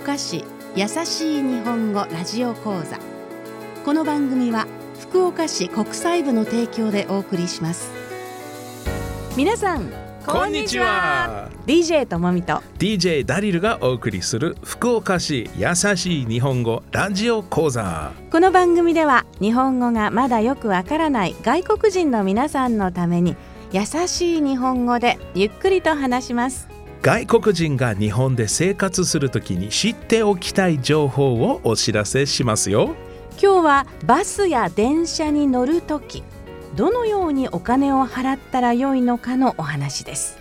岡市優しい日本語ラジオ講座。この番組は福岡市国際部の提供でお送りします。皆さんこんにちは。DJ ともみと。DJ ダリルがお送りする福岡市優しい日本語ラジオ講座。この番組では日本語がまだよくわからない外国人の皆さんのために優しい日本語でゆっくりと話します外国人が日本で生活するときに知っておきたい情報をお知らせしますよ。今日はバスや電車に乗るときどのようにお金を払ったらよいのかのお話です。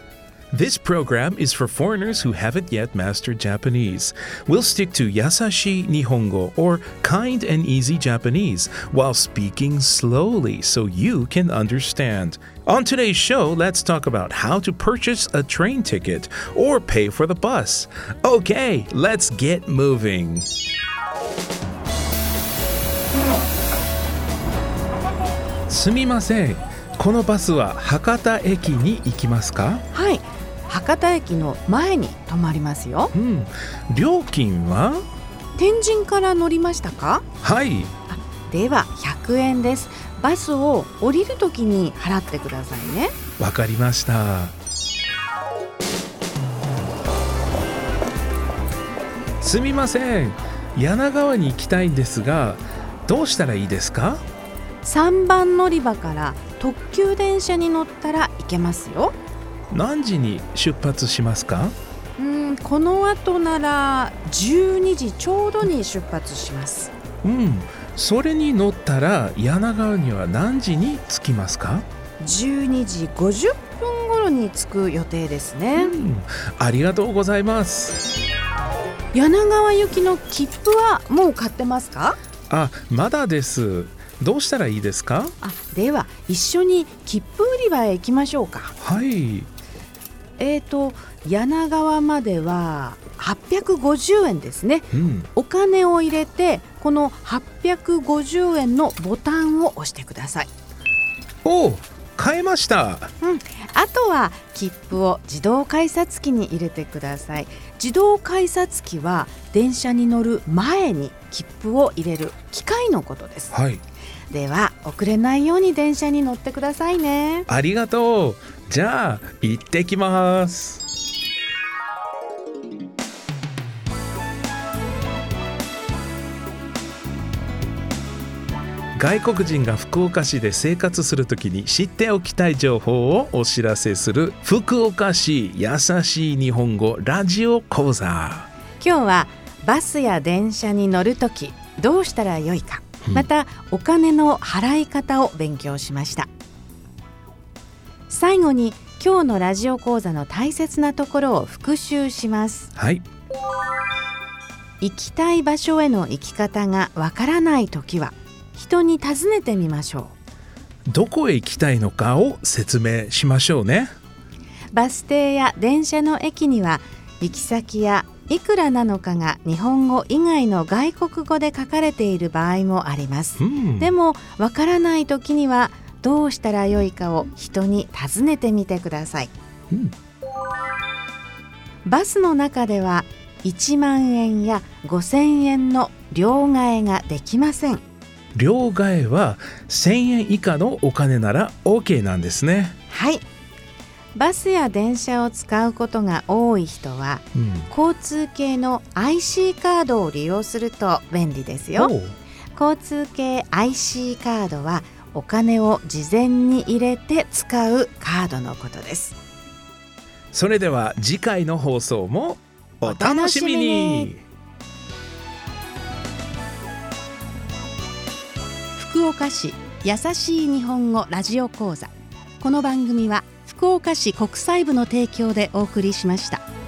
This program is for foreigners who haven't yet mastered Japanese. We'll stick to Yasashi Nihongo or kind and easy Japanese while speaking slowly so you can understand. On today's show, let's talk about how to purchase a train ticket or pay for the bus. Okay, let's get moving. すみません。このバスは博多駅に行きますかはい 博多駅の前に止まりますよ。うん、料金は？天神から乗りましたか？はい。では100円です。バスを降りるときに払ってくださいね。わかりました。すみません。柳川に行きたいんですがどうしたらいいですか？3番乗り場から特急電車に乗ったら行けますよ何時に出発しますか？うんこの後なら12時ちょうどに出発します。うんそれに乗ったら柳川には何時に着きますか、12時50分頃に着く予定ですね、うん、ありがとうございます。柳川行きの切符はもう買ってますか？あまだです。どうしたらいいですか？あでは一緒に切符売り場へ行きましょうか。はいえーと柳川までは850円ですね。うん。お金を入れてこの850円のボタンを押してください。お買えました。あとは切符を自動改札機に入れてください。自動改札機は電車に乗る前に切符を入れる機械のことです。はい。では遅れないように電車に乗ってくださいね。ありがとうじゃあ行ってきます。外国人が福岡市で生活するときに知っておきたい情報をお知らせする福岡市優しい日本語ラジオ講座。今日はバスや電車に乗るときどうしたらよいか。うん。またお金の払い方を勉強しました最後に今日のラジオ講座の大切なところを復習します。はい。行きたい場所への行き方がわからないときは人に尋ねてみましょどこへ行きたいのかを説明しましょうね。うバス停や電車の駅には行き先やいくらなのかが日本語以外の外国語で書かれている場合もあります。うん。でもわからない時にはどうしたらよいかを人に尋ねてみてください。うん。バスの中では1万円や5000円の両替ができません。両替は1000円以下のお金なら OK なんですね、はい。バスや電車を使うことが多い人はうん、交通系の IC カードを利用すると便利ですよ。交通系 IC カードはお金を事前に入れて使うカードのことです。それでは次回の放送もお楽しみに。福岡市優しい日本語ラジオ講座。この番組は福岡市国際部の提供でお送りしました。